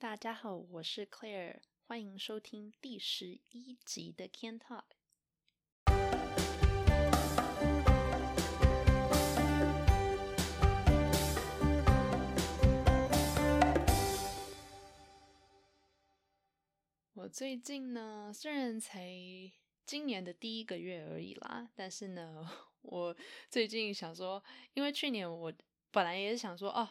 大家好，我是 Claire，欢迎收听第十一集的 Can Talk。我最近呢，虽然才今年的第一个月而已啦，但是呢，我最近想说，因为去年我本来也是想说，哦。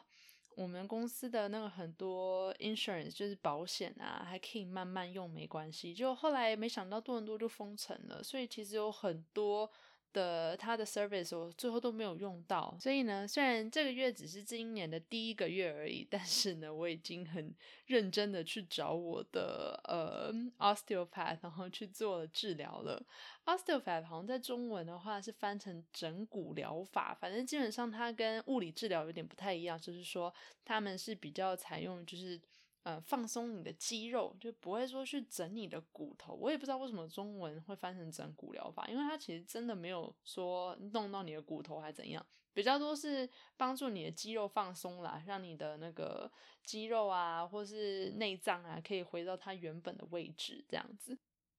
我们公司的那个很多 insurance 就是保险啊，还可以慢慢用，没关系。就后来没想到多伦多就封城了，所以其实有很多。的他的 service 我最后都没有用到，所以呢，虽然这个月只是今年的第一个月而已，但是呢，我已经很认真的去找我的呃 osteopath，然后去做了治疗了。osteopath 好像在中文的话是翻成整骨疗法，反正基本上它跟物理治疗有点不太一样，就是说他们是比较采用就是。呃，放松你的肌肉，就不会说去整你的骨头。我也不知道为什么中文会翻成整骨疗法，因为它其实真的没有说弄到你的骨头还怎样，比较多是帮助你的肌肉放松啦，让你的那个肌肉啊，或是内脏啊，可以回到它原本的位置这样子。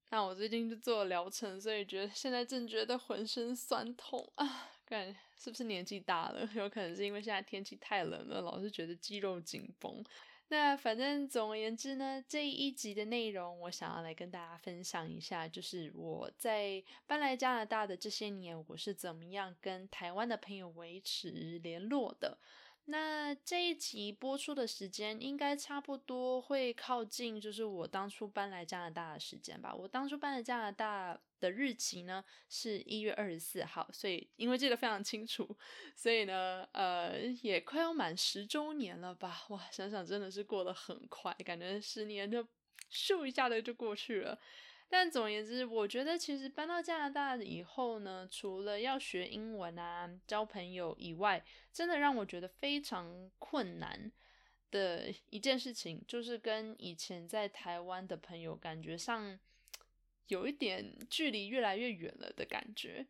那我最近就做了疗程，所以觉得现在正觉得浑身酸痛啊，感是不是年纪大了？有可能是因为现在天气太冷了，老是觉得肌肉紧绷。那反正总而言之呢，这一集的内容我想要来跟大家分享一下，就是我在搬来加拿大的这些年，我是怎么样跟台湾的朋友维持联络的。那这一集播出的时间应该差不多会靠近，就是我当初搬来加拿大的时间吧。我当初搬来加拿大的日期呢是一月二十四号，所以因为记得非常清楚，所以呢，呃，也快要满十周年了吧？哇，想想真的是过得很快，感觉十年就咻一下的就过去了。但总而言之，我觉得其实搬到加拿大以后呢，除了要学英文啊、交朋友以外，真的让我觉得非常困难的一件事情，就是跟以前在台湾的朋友感觉上有一点距离越来越远了的感觉。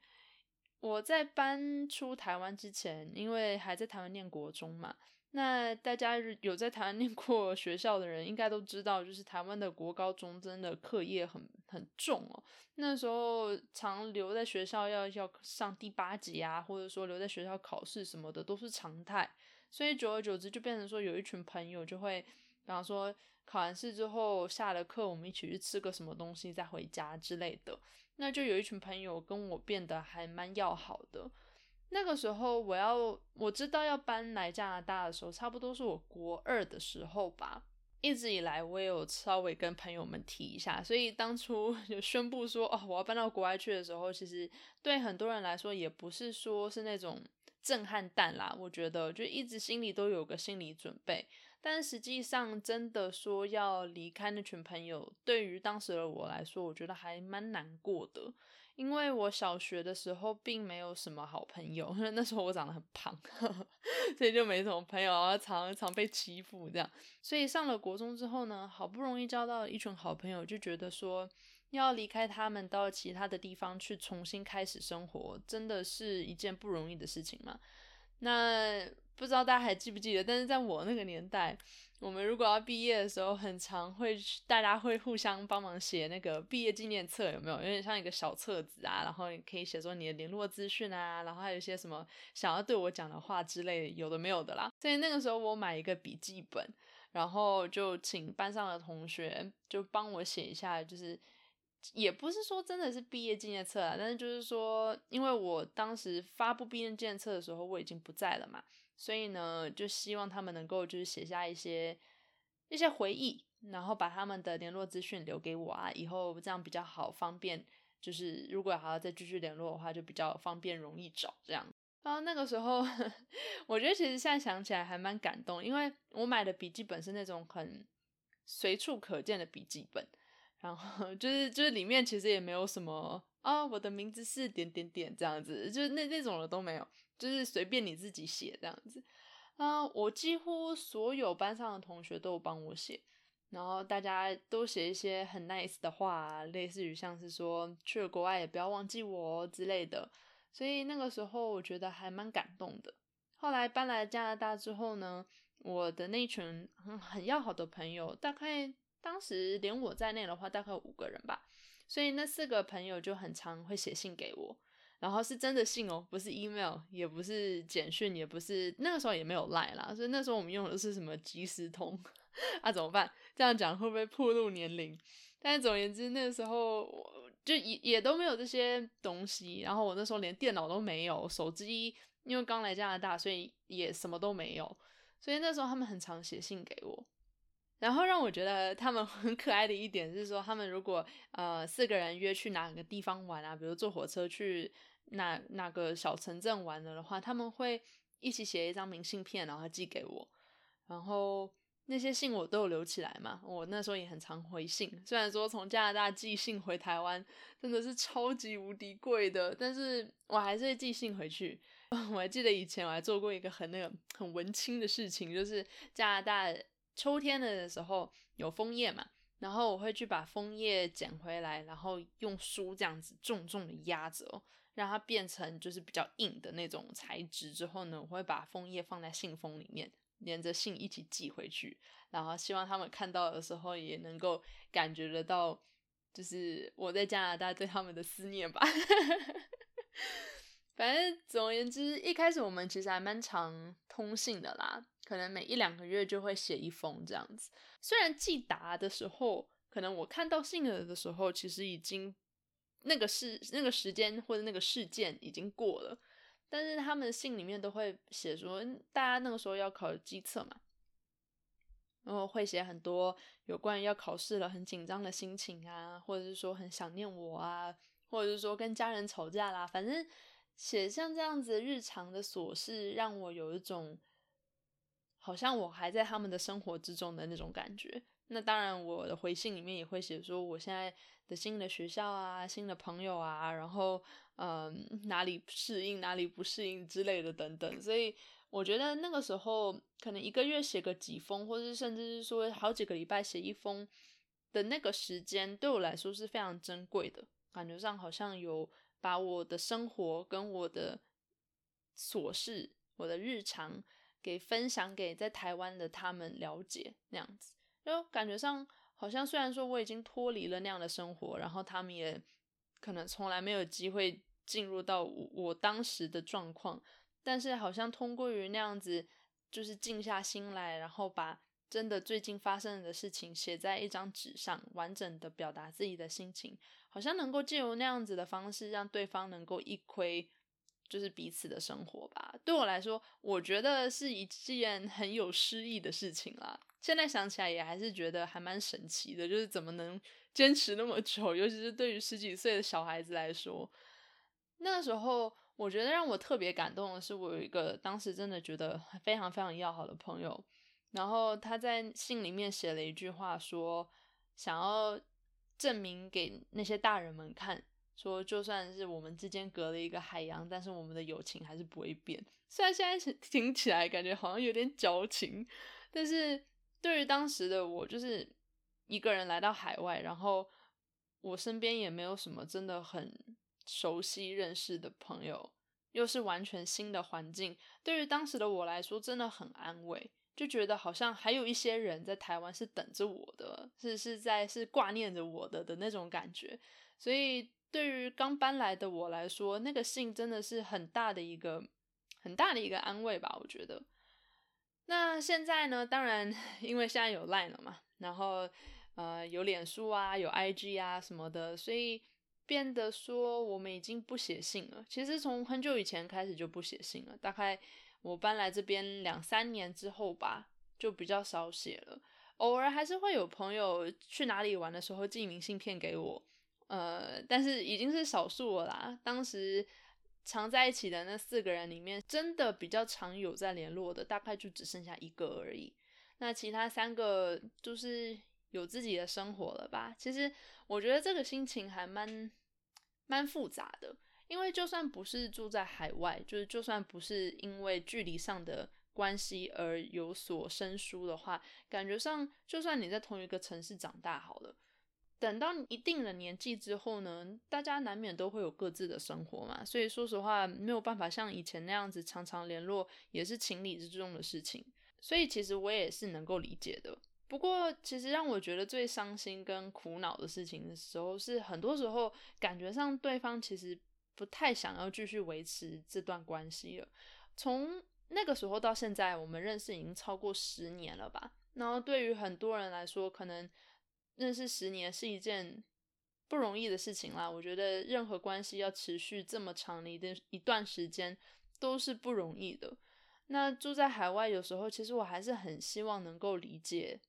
我在搬出台湾之前，因为还在台湾念国中嘛。那大家有在台湾念过学校的人，应该都知道，就是台湾的国高中真的课业很很重哦。那时候常留在学校要要上第八级啊，或者说留在学校考试什么的都是常态。所以久而久之就变成说，有一群朋友就会，比方说考完试之后下了课，我们一起去吃个什么东西再回家之类的。那就有一群朋友跟我变得还蛮要好的。那个时候，我要我知道要搬来加拿大的时候，差不多是我国二的时候吧。一直以来，我也有稍微跟朋友们提一下，所以当初 就宣布说哦，我要搬到国外去的时候，其实对很多人来说，也不是说是那种震撼弹啦。我觉得就一直心里都有个心理准备，但实际上真的说要离开那群朋友，对于当时的我来说，我觉得还蛮难过的。因为我小学的时候并没有什么好朋友，因 为那时候我长得很胖，所以就没什么朋友，然后常常被欺负这样。所以上了国中之后呢，好不容易交到一群好朋友，就觉得说要离开他们到其他的地方去重新开始生活，真的是一件不容易的事情嘛。那不知道大家还记不记得？但是在我那个年代。我们如果要毕业的时候，很常会大家会互相帮忙写那个毕业纪念册，有没有？有点像一个小册子啊，然后你可以写说你的联络资讯啊，然后还有一些什么想要对我讲的话之类，有的没有的啦。所以那个时候我买一个笔记本，然后就请班上的同学就帮我写一下，就是也不是说真的是毕业纪念册啊，但是就是说，因为我当时发布毕业纪念册的时候我已经不在了嘛。所以呢，就希望他们能够就是写下一些一些回忆，然后把他们的联络资讯留给我啊，以后这样比较好方便。就是如果还要再继续联络的话，就比较方便容易找这样。然后那个时候，我觉得其实现在想起来还蛮感动，因为我买的笔记本是那种很随处可见的笔记本，然后 就是就是里面其实也没有什么。啊，我的名字是点点点这样子，就是那那种的都没有，就是随便你自己写这样子。啊，我几乎所有班上的同学都有帮我写，然后大家都写一些很 nice 的话，类似于像是说去了国外也不要忘记我之类的。所以那个时候我觉得还蛮感动的。后来搬来加拿大之后呢，我的那群很很要好的朋友，大概当时连我在内的话，大概五个人吧。所以那四个朋友就很常会写信给我，然后是真的信哦，不是 email，也不是简讯，也不是那个时候也没有赖啦，所以那时候我们用的是什么即时通 啊？怎么办？这样讲会不会暴露年龄？但是总而言之，那时候我就也也都没有这些东西，然后我那时候连电脑都没有，手机。因为刚来加拿大，所以也什么都没有，所以那时候他们很常写信给我。然后让我觉得他们 很可爱的一点是说，他们如果呃四个人约去哪个地方玩啊，比如坐火车去哪哪个小城镇玩了的话，他们会一起写一张明信片，然后寄给我。然后那些信我都有留起来嘛，我那时候也很常回信。虽然说从加拿大寄信回台湾真的是超级无敌贵的，但是我还是会寄信回去。我还记得以前我还做过一个很那个很文青的事情，就是加拿大秋天的时候有枫叶嘛，然后我会去把枫叶捡回来，然后用书这样子重重的压着，让它变成就是比较硬的那种材质。之后呢，我会把枫叶放在信封里面，连着信一起寄回去，然后希望他们看到的时候也能够感觉得到，就是我在加拿大对他们的思念吧。反正总而言之，一开始我们其实还蛮常通信的啦，可能每一两个月就会写一封这样子。虽然寄达的时候，可能我看到信了的时候，其实已经那个事、那个时间或者那个事件已经过了，但是他们信里面都会写说，大家那个时候要考机测嘛，然后会写很多有关于要考试了很紧张的心情啊，或者是说很想念我啊，或者是说跟家人吵架啦，反正。写像这样子日常的琐事，让我有一种好像我还在他们的生活之中的那种感觉。那当然，我的回信里面也会写说我现在的新的学校啊、新的朋友啊，然后嗯哪里适应、哪里不适应之类的等等。所以我觉得那个时候可能一个月写个几封，或者甚至是说好几个礼拜写一封的那个时间，对我来说是非常珍贵的，感觉上好像有。把我的生活跟我的琐事、我的日常给分享给在台湾的他们了解，那样子，就感觉上好像虽然说我已经脱离了那样的生活，然后他们也可能从来没有机会进入到我当时的状况，但是好像通过于那样子，就是静下心来，然后把。真的最近发生的事情写在一张纸上，完整的表达自己的心情，好像能够借由那样子的方式，让对方能够一窥，就是彼此的生活吧。对我来说，我觉得是一件很有诗意的事情啦。现在想起来也还是觉得还蛮神奇的，就是怎么能 坚持那么久，尤其是对于十几岁的小孩子来说。那时候，我觉得让我特别感动的是，我有一个当时真的觉得非常非常要好的朋友。然后他在信里面写了一句话，说想要证明给那些大人们看，说就算是我们之间隔了一个海洋，但是我们的友情还是不会变。虽然现在 听起来感觉好像有点矫情，但是对于当时的我，就是一个人来到海外，然后我身边也没有什么真的很熟悉认识的朋友，又是完全新的环境，对于当时的我来说，真的很安慰。就觉得好像还有一些人在台湾是等着我的，是是在是挂念着我的的那种感觉，所以对于刚搬来的我来说，那个信真的是很大的一个很大的一个安慰吧，我觉得。那现在呢，当然因为现在有 Line 了嘛，然后呃有脸书啊，有 IG 啊什么的，所以变得说我们已经不写信了。其实从很久以前开始就不写信了，大概。我搬来这边两三年之后吧，就比较少写了。偶尔还是会有朋友去哪里玩的时候寄明信片给我，呃，但是已经是少数了啦。当时常在一起的那四个人里面，真的比较常有在联络的，大概就只剩下一个而已。那其他三个就是有自己的生活了吧？其实我觉得这个心情还蛮蛮复杂的。因为就算不是住在海外，就是就算不是因为距离上的关系而有所生疏的话，感觉上就算你在同一个城市长大好了，等到一定的年纪之后呢，大家难免都会有各自的生活嘛，所以说实话没有办法像以前那样子常常联络，也是情理之中的事情。所以其实我也是能够理解的。不过，其实让我觉得最伤心跟苦恼的事情的时候，是很多时候感觉上对方其实不太想要继续维持这段关系了。从那个时候到现在，我们认识已经超过十年了吧？然后对于很多人来说，可能认识十年是一件不容易的事情啦。我觉得任何关系要持续这么长的一段一段时间都是不容易的。那住在海外，有时候其实我还是很希望能够理解。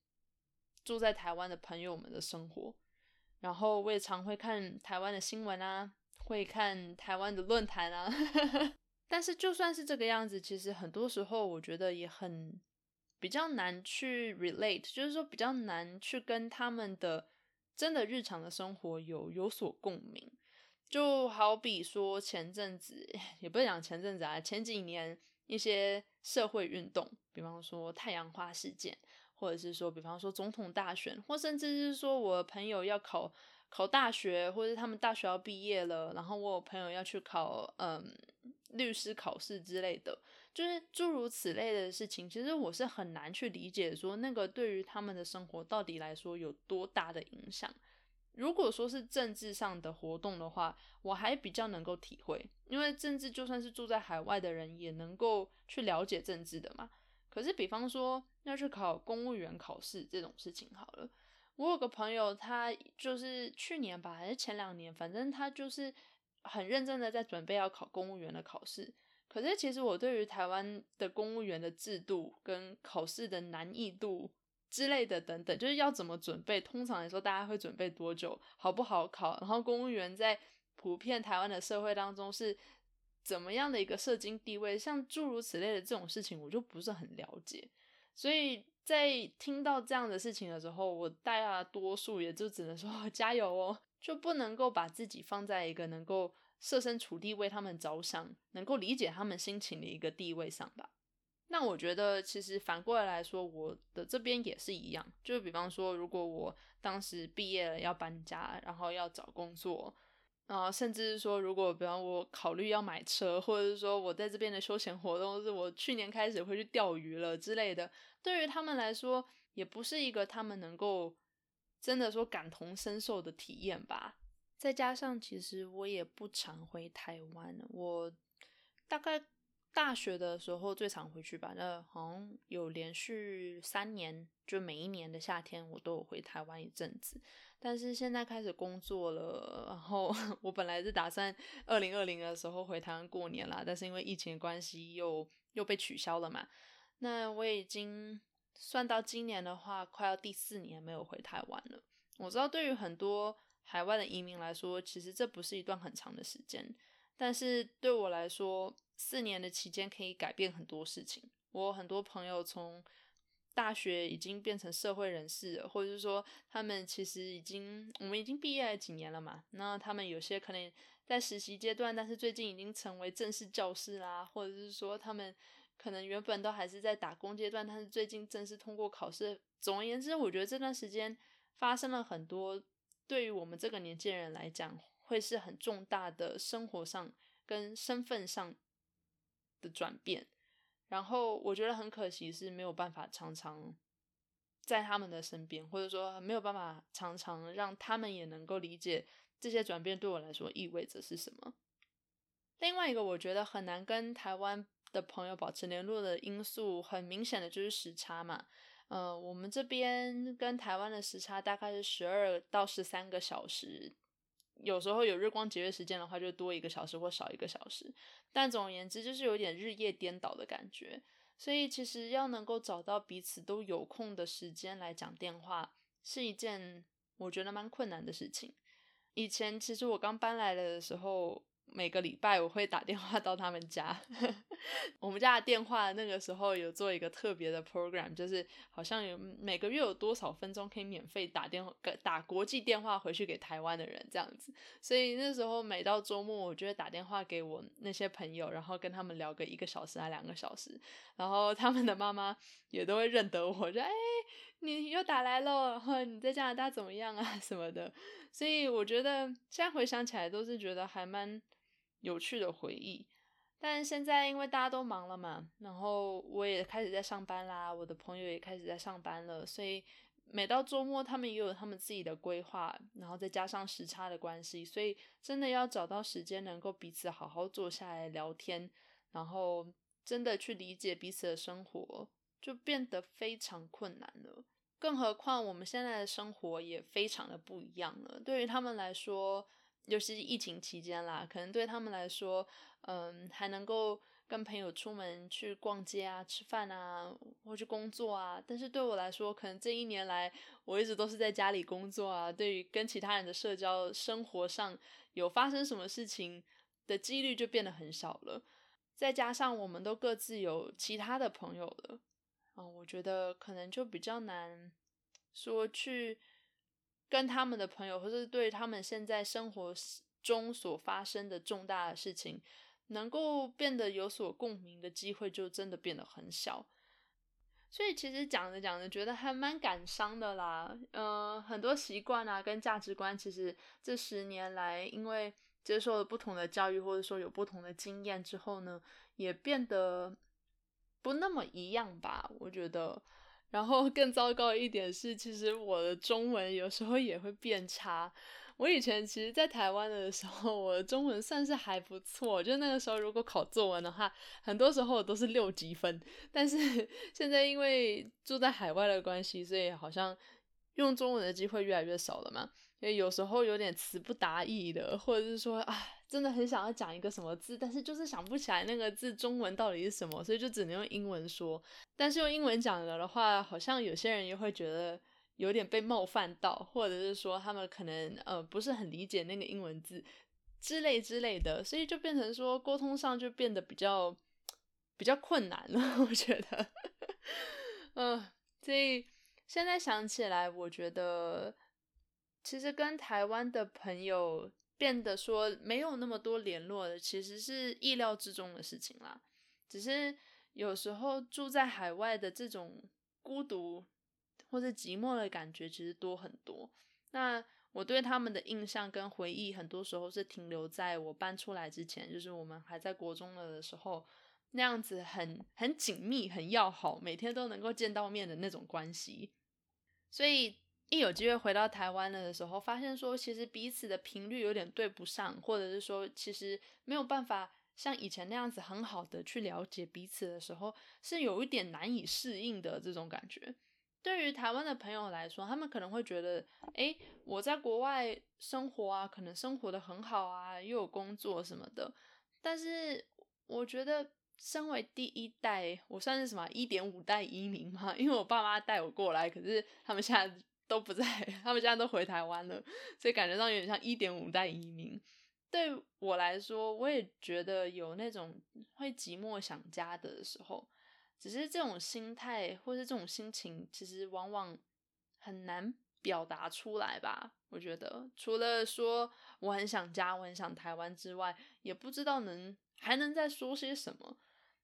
住在台湾的朋友们的生活，然后我也常会看台湾的新闻啊，会看台湾的论坛啊。但是就算是这个样子，其实很多时候我觉得也很比较难去 relate，就是说比较难去跟他们的真的日常的生活有有所共鸣。就好比说前阵子，也不是讲前阵子啊，前几年一些社会运动，比方说太阳花事件。或者是说，比方说总统大选，或甚至是说我朋友要考考大学，或者他们大学要毕业了，然后我有朋友要去考嗯律师考试之类的，就是诸如此类的事情，其实我是很难去理解说那个对于他们的生活到底来说有多大的影响。如果说是政治上的活动的话，我还比较能够体会，因为政治就算是住在海外的人也能够去了解政治的嘛。可是，比方说要去考公务员考试这种事情，好了，我有个朋友，他就是去年吧，还是前两年，反正他就是很认真的在准备要考公务员的考试。可是，其实我对于台湾的公务员的制度跟考试的难易度之类的等等，就是要怎么准备，通常来说大家会准备多久，好不好考，然后公务员在普遍台湾的社会当中是。怎么样的一个社经地位，像诸如此类的这种事情，我就不是很了解。所以在听到这样的事情的时候，我大多数也就只能说 加油哦，就不能够把自己放在一个能够设身处地为他们着想、能够理解他们心情的一个地位上吧。那我觉得，其实反过来来说，我的这边也是一样。就比方说，如果我当时毕业了要搬家，然后要找工作。啊，甚至是说，如果比方我考虑要买车，或者是说我在这边的休闲活动是我去年开始会去钓鱼了之类的，对于他们来说，也不是一个他们能够真的说感同身受的体验吧。再加上，其实我也不常回台湾，我大概。大学的时候最常回去吧，那好像有连续三年，就每一年的夏天我都有回台湾一阵子。但是现在开始工作了，然后 我本来是打算二零二零的时候回台湾过年啦，但是因为疫情的关系又又被取消了嘛。那我已经算到今年的话，快要第四年没有回台湾了。我知道对于很多海外的移民来说，其实这不是一段很长的时间，但是对我来说。四年的期间可以改变很多事情。我很多朋友从大学已经变成社会人士了，或者是说他们其实已经我们已经毕业了几年了嘛。那他们有些可能在实习阶段，但是最近已经成为正式教师啦，或者是说他们可能原本都还是在打工阶段，但是最近正式通过考试。总而言之，我觉得这段时间发生了很多对于我们这个年纪人来讲，会是很重大的生活上跟身份上。的转变，然后我觉得很可惜是没有办法常常在他们的身边，或者说没有办法常常让他们也能够理解这些转变对我来说意味着是什么。另外一个我觉得很难跟台湾的朋友保持联络的因素，很明显的就是时差嘛。呃，我们这边跟台湾的时差大概是十二到十三个小时。有时候有日光节约时间的话，就多一个小时或少一个小时。但总而言之，就是有点日夜颠倒的感觉。所以其实要能够找到彼此都有空的时间来讲电话，是一件我觉得蛮困难的事情。以前其实我刚搬来的时候。每个礼拜我会打电话到他们家，我们家的电话那个时候有做一个特别的 program，就是好像有每个月有多少分钟可以免费打电话打国际电话回去给台湾的人这样子，所以那时候每到周末，我就会打电话给我那些朋友，然后跟他们聊个一个小时还两个小时，然后他们的妈妈也都会认得我，说哎你又打来了，你在加拿大怎么样啊？什么的。所以我觉得现在回想起来都是觉得还蛮有趣的回忆。但现在因为大家都忙了嘛，然后我也开始在上班啦，我的朋友也开始在上班了，所以每到周末他们也有他们自己的规划，然后再加上时差的关系，所以真的要找到时间能够彼此好好坐下来聊天，然后真的去理解彼此的生活，就变得非常困难了。更何况我们现在的生活也非常的不一样了，对于他们来说。尤其是疫情期间啦，可能对他们来说，嗯，还能够跟朋友出门去逛街啊、吃饭啊，或去工作啊。但是对我来说，可能这一年来我一直都是在家里工作啊，对于跟其他人的社交生活上有发生什么事情的几率就变得很少了。再加上我们都各自有其他的朋友了，啊，我觉得可能就比较难说去。跟他们的朋友，或是对他们现在生活中所发生的重大的事情，能够变得有所共鸣的机会，就真的变得很小。所以其实讲着讲着，觉得还蛮感伤的啦。嗯，很多习惯啊，跟价值观，其实这十年来，因为接受了不同的教育，或者说有不同的经验之后呢，也变得不那么一样吧。我觉得。然后更糟糕一点是，其实我的中文有时候也会变差。我以前其实，在台湾的时候，我的中文算是还不错。就那个时候，如果考作文的话，很多时候都是六级分。但是 现在因为住在海外的关系，所以好像用中文的机会越来越少了嘛。因为有时候有点词不达意的，或者是说啊。真的很想要讲一个什么字，但是就是想不起来那个字中文到底是什么，所以就只能用英文说。但是用英文讲了的话，好像有些人又会觉得有点被冒犯到，或者是说他们可能呃不是很理解那个英文字之类之类的，所以就变成说沟通上就变得比较比较困难了。我觉得，嗯，所以现在想起来，我觉得其实跟台湾的朋友。变得说没有那么多联络的，其实是意料之中的事情啦。只是有时候住在海外的这种孤独或者寂寞的感觉，其实多很多。那我对他们的印象跟回忆，很多时候是停留在我搬出来之前，就是我们还在国中了的时候，那样子很很紧密、很要好，每天都能够见到面的那种关系。所以。一有机会回到台湾了的时候，发现说其实彼此的频率有点对不上，或者是说其实没有办法像以前那样子很好的去了解彼此的时候，是有一点难以适应的这种感觉。对于台湾的朋友来说，他们可能会觉得，哎，我在国外生活啊，可能生活的很好啊，又有工作什么的。但是我觉得，身为第一代，我算是什么一点五代移民嘛，因为我爸妈带我过来，可是他们现在。都不在，他们现在都回台湾了，所以感觉上有点像一点五代移民。对我来说，我也觉得有那种会寂寞想家的时候，只是这种心态或是这种心情，其实往往很难表达出来吧。我觉得，除了说我很想家，我很想台湾之外，也不知道能还能再说些什么。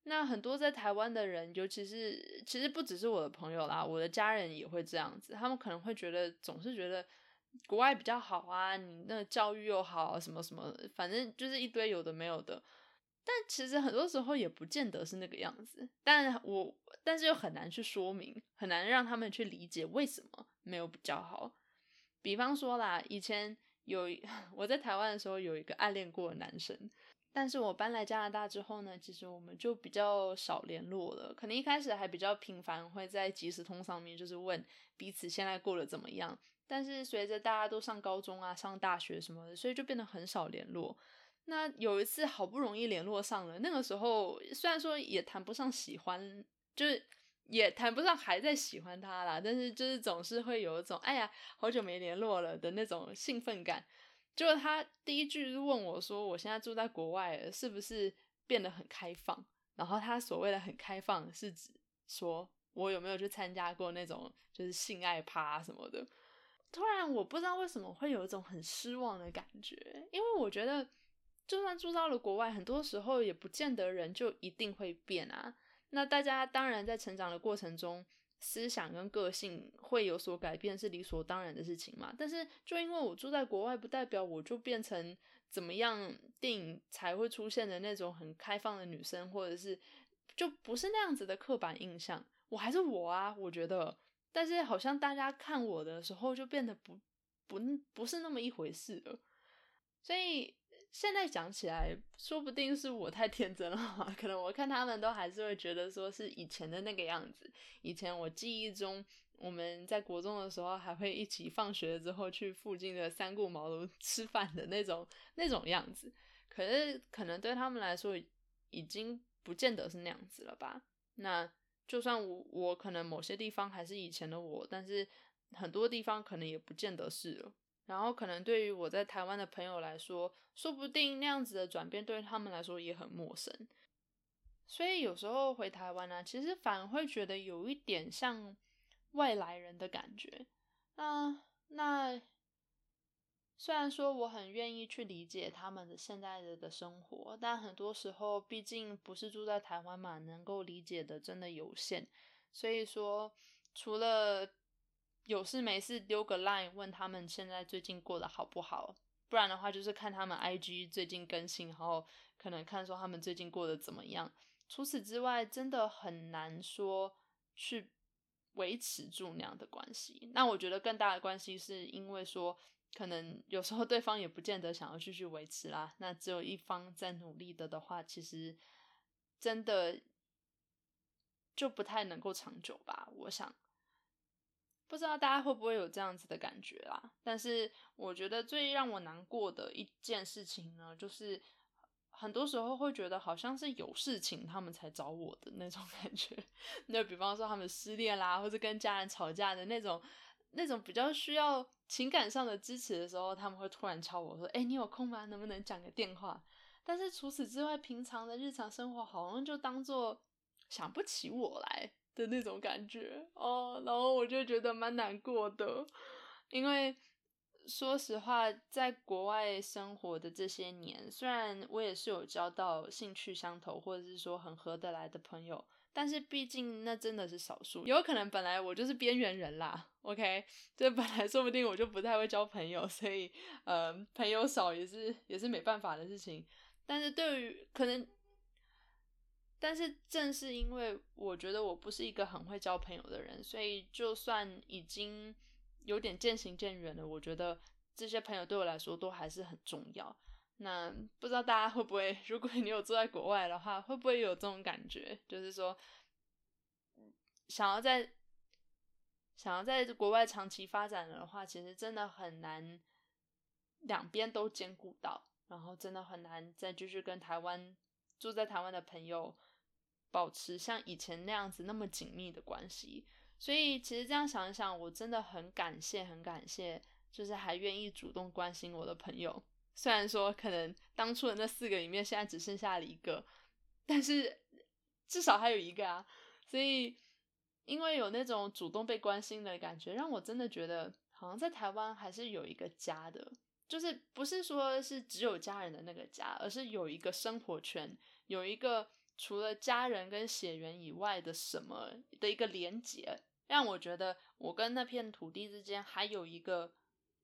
那很多在台湾的人，尤其是其实不只是我的朋友啦，我的家人也会这样子。他们可能会觉得，总是觉得国外比较好啊，你那教育又好，什么什么，反正就是一堆有的没有的。但其实很多时候也不见得是那个样子。但我但是又很难去说明，很难让他们去理解为什么没有比较好。比方说啦，以前有 我在台湾的时候，有一个暗恋过的男生。但是我搬来加拿大之后呢，其实我们就比较少联络了。可能一开始还比较频繁，会在即时通上面就是问彼此现在过得怎么样。但是随着大家都上高中啊、上大学什么的，所以就变得很少联络。那有一次好不容易联络上了，那个时候虽然说也谈不上喜欢，就是也谈不上还在喜欢他啦，但是就是总是会有一种哎呀好久没联络了的那种兴奋感。就他第一句问我说：“我现在住在国外，是不是变得很开放？”然后他所谓的很开放，是指说我有没有去参加过那种就是性爱趴什么的。突然我不知道为什么会有一种很失望的感觉，因为我觉得就算住到了国外，很多时候也不见得人就一定会变啊。那大家当然在成长的过程中，思想跟个性会有所改变是理所当然的事情嘛。但是就因为我住在国外，不代表我就变成怎么样电影才会出现的那种很开放的女生，或者是就不是那样子的刻板印象。我还是我啊，我觉得。但是好像大家看我的时候就变得不不不是那么一回事了，所以现在讲起来，说不定是我太天真了？可能我看他们都还是会觉得说是以前的那个样子。以前我记忆中，我们在国中的时候还会一起放学之后去附近的三顾茅庐 吃饭的那种那种样子。可是可能对他们来说，已经不见得是那样子了吧？那。就算我我可能某些地方还是以前的我，但是很多地方可能也不见得是了。然后可能对于我在台湾的朋友来说，说不定那样子的转变对他们来说也很陌生。所以有时候回台湾呢，其实反而会觉得有一点像外来人的感觉。那那。虽然说我很愿意去理解他们的现在的的生活，但很多时候毕竟不是住在台湾嘛，能够理解的真的有限。所以说，除了有事没事丢个 line 问他们现在最近过得好不好，不然的话就是看他们 IG 最近更新，然后可能看说他们最近过得怎么样。除此之外，真的很难说去维持住那样的关系。那我觉得更大的关系是因为说。可能有时候对方也不见得想要继续维持啦，那只有一方在努力的的话，其实真的就不太能够长久吧。我想，不知道大家会不会有这样子的感觉啦。但是我觉得最让我难过的一件事情呢，就是很多时候会觉得好像是有事情他们才找我的那种感觉。那比方说他们失恋啦，或者跟家人吵架的那种。那种比较需要情感上的支持的时候，他们会突然敲我说：“哎，你有空吗？能不能讲个电话？”但是除此之外，平常的日常生活好像就当做想不起我来的那种感觉哦。然后我就觉得蛮难过的，因为说实话，在国外生活的这些年，虽然我也是有交到兴趣相投或者是说很合得来的朋友。但是毕竟那真的是少数，有可能本来我就是边缘人啦。OK，这本来说不定我就不太会交朋友，所以呃，朋友少也是也是没办法的事情。但是对于可能，但是正是因为我觉得我不是一个很会交朋友的人，所以就算已经有点渐行渐远了，我觉得这些朋友对我来说都还是很重要。那不知道大家会不会，如果你有住在国外的话，会不会有这种感觉？就是说，想要在想要在国外长期发展的话，其实真的很难两边都兼顾到，然后真的很难再继续跟台湾住在台湾的朋友保持像以前那样子那么紧密的关系。所以其实这样想一想，我真的很感谢，很感谢，就是还愿意主动关心我的朋友。虽然说可能当初的那四个里面现在只剩下了一个，但是至少还有一个啊。所以因为有那种主动被关心的感觉，让我真的觉得好像在台湾还是有一个家的，就是不是说是只有家人的那个家，而是有一个生活圈，有一个除了家人跟血缘以外的什么的一个连结，让我觉得我跟那片土地之间还有一个。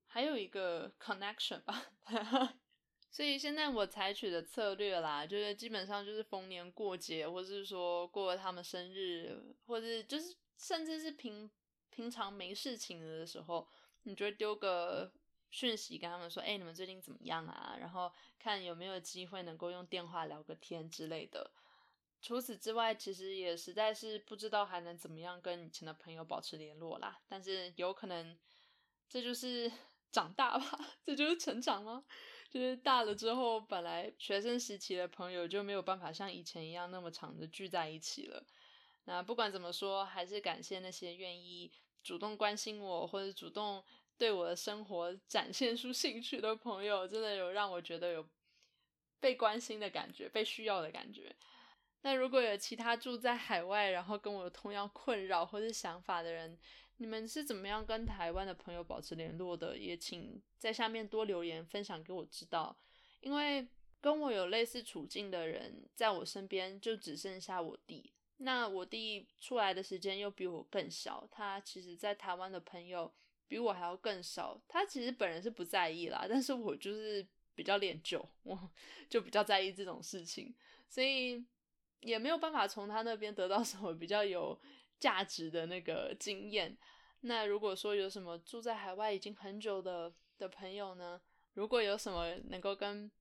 还有一个 connection 吧，所以现在我采取的策略啦，就是基本上就是逢年过节，或是说过他们生日，或者就是甚至是平平常没事情的时候，你就丢个讯息跟他们说，哎，你们最近怎么样啊？然后看有没有机会能够用电话聊个天之类的。除此之外，其实也实在是不知道还能怎么样跟以前的朋友保持联络啦。但是有可能这就是。长大吧，这就是成长吗？就是大了之后，本来学生时期的朋友就没有办法像以前一样那么长的聚在一起了。那不管怎么说，还是感谢那些愿意主动关心我或者主动对我的生活展现出兴趣的朋友，真的有让我觉得有被关心的感觉，被需要的感觉。那如果有其他住在海外，然后跟我同样困扰或者想法的人，你们是怎么样跟台湾的朋友保持联络的？也请在下面多留言分享给我知道。因为跟我有类似处境的人，在我身边就只剩下我弟。那我弟出来的时间又比我更小，他其实在台湾的朋友比我还要更少。他其实本人是不在意啦，但是我就是比较恋旧，我就比较在意这种事情，所以也没有办法从他那边得到什么比较有价值的那个经验。那如果说有什么住在海外已经很久的的朋友呢？如果有什么能够跟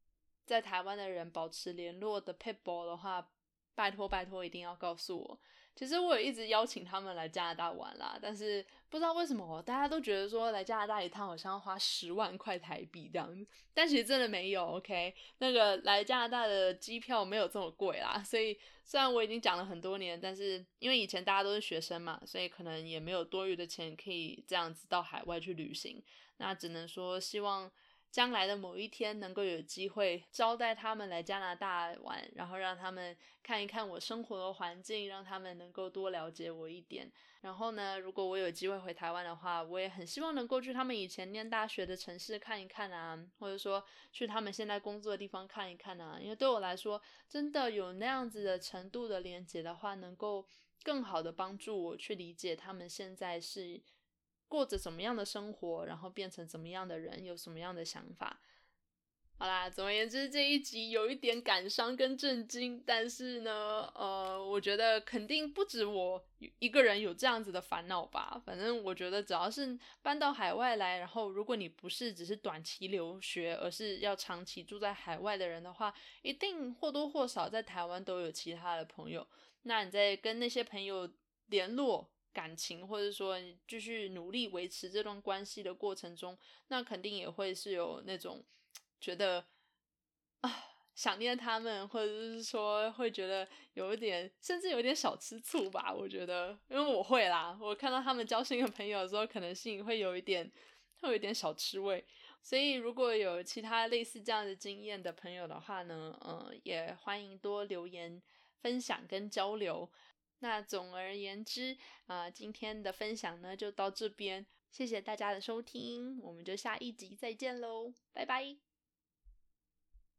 在台湾的人保持联络的 people 的话，拜托拜托，一定要告诉我。其实我也一直邀请他们来加拿大玩啦，但是不知道为什么大家都觉得说来加拿大一趟好像要花十万块台币这样，但其实真的没有。OK，那个来加拿大的机票没有这么贵啦。所以虽然我已经讲了很多年，但是因为以前大家都是学生嘛，所以可能也没有多余的钱可以这样子到海外去旅行。那只能说希望。将来的某一天，能够有机会招待他们来加拿大玩，然后让他们看一看我生活的环境，让他们能够多了解我一点。然后呢，如果我有机会回台湾的话，我也很希望能够去他们以前念大学的城市看一看啊，或者说去他们现在工作的地方看一看啊。因为对我来说，真的有那样子的程度的连接的话，能够更好的帮助我去理解他们现在是。过着怎么样的生活，然后变成怎么样的人，有什么样的想法？好啦，总而言之，这一集有一点感伤跟震惊，但是呢，呃，我觉得肯定不止我一个人有这样子的烦恼吧。反正我觉得，只要是搬到海外来，然后如果你不是只是短期留学，而是要长期住在海外的人的话，一定或多或少在台湾都有其他的朋友。那你在跟那些朋友联络？感情，或者说继续努力维持这段关系的过程中，那肯定也会是有那种觉得啊想念他们，或者是说会觉得有一点，甚至有点小吃醋吧。我觉得，因为我会啦，我看到他们交新的朋友的时候，可能心里会有一点，会有一点小吃味。所以，如果有其他类似这样的经验的朋友的话呢，嗯，也欢迎多留言分享跟交流。那总而言之，啊，今天的分享呢就到这边，谢谢大家的收听，我们就下一集再见喽，拜拜。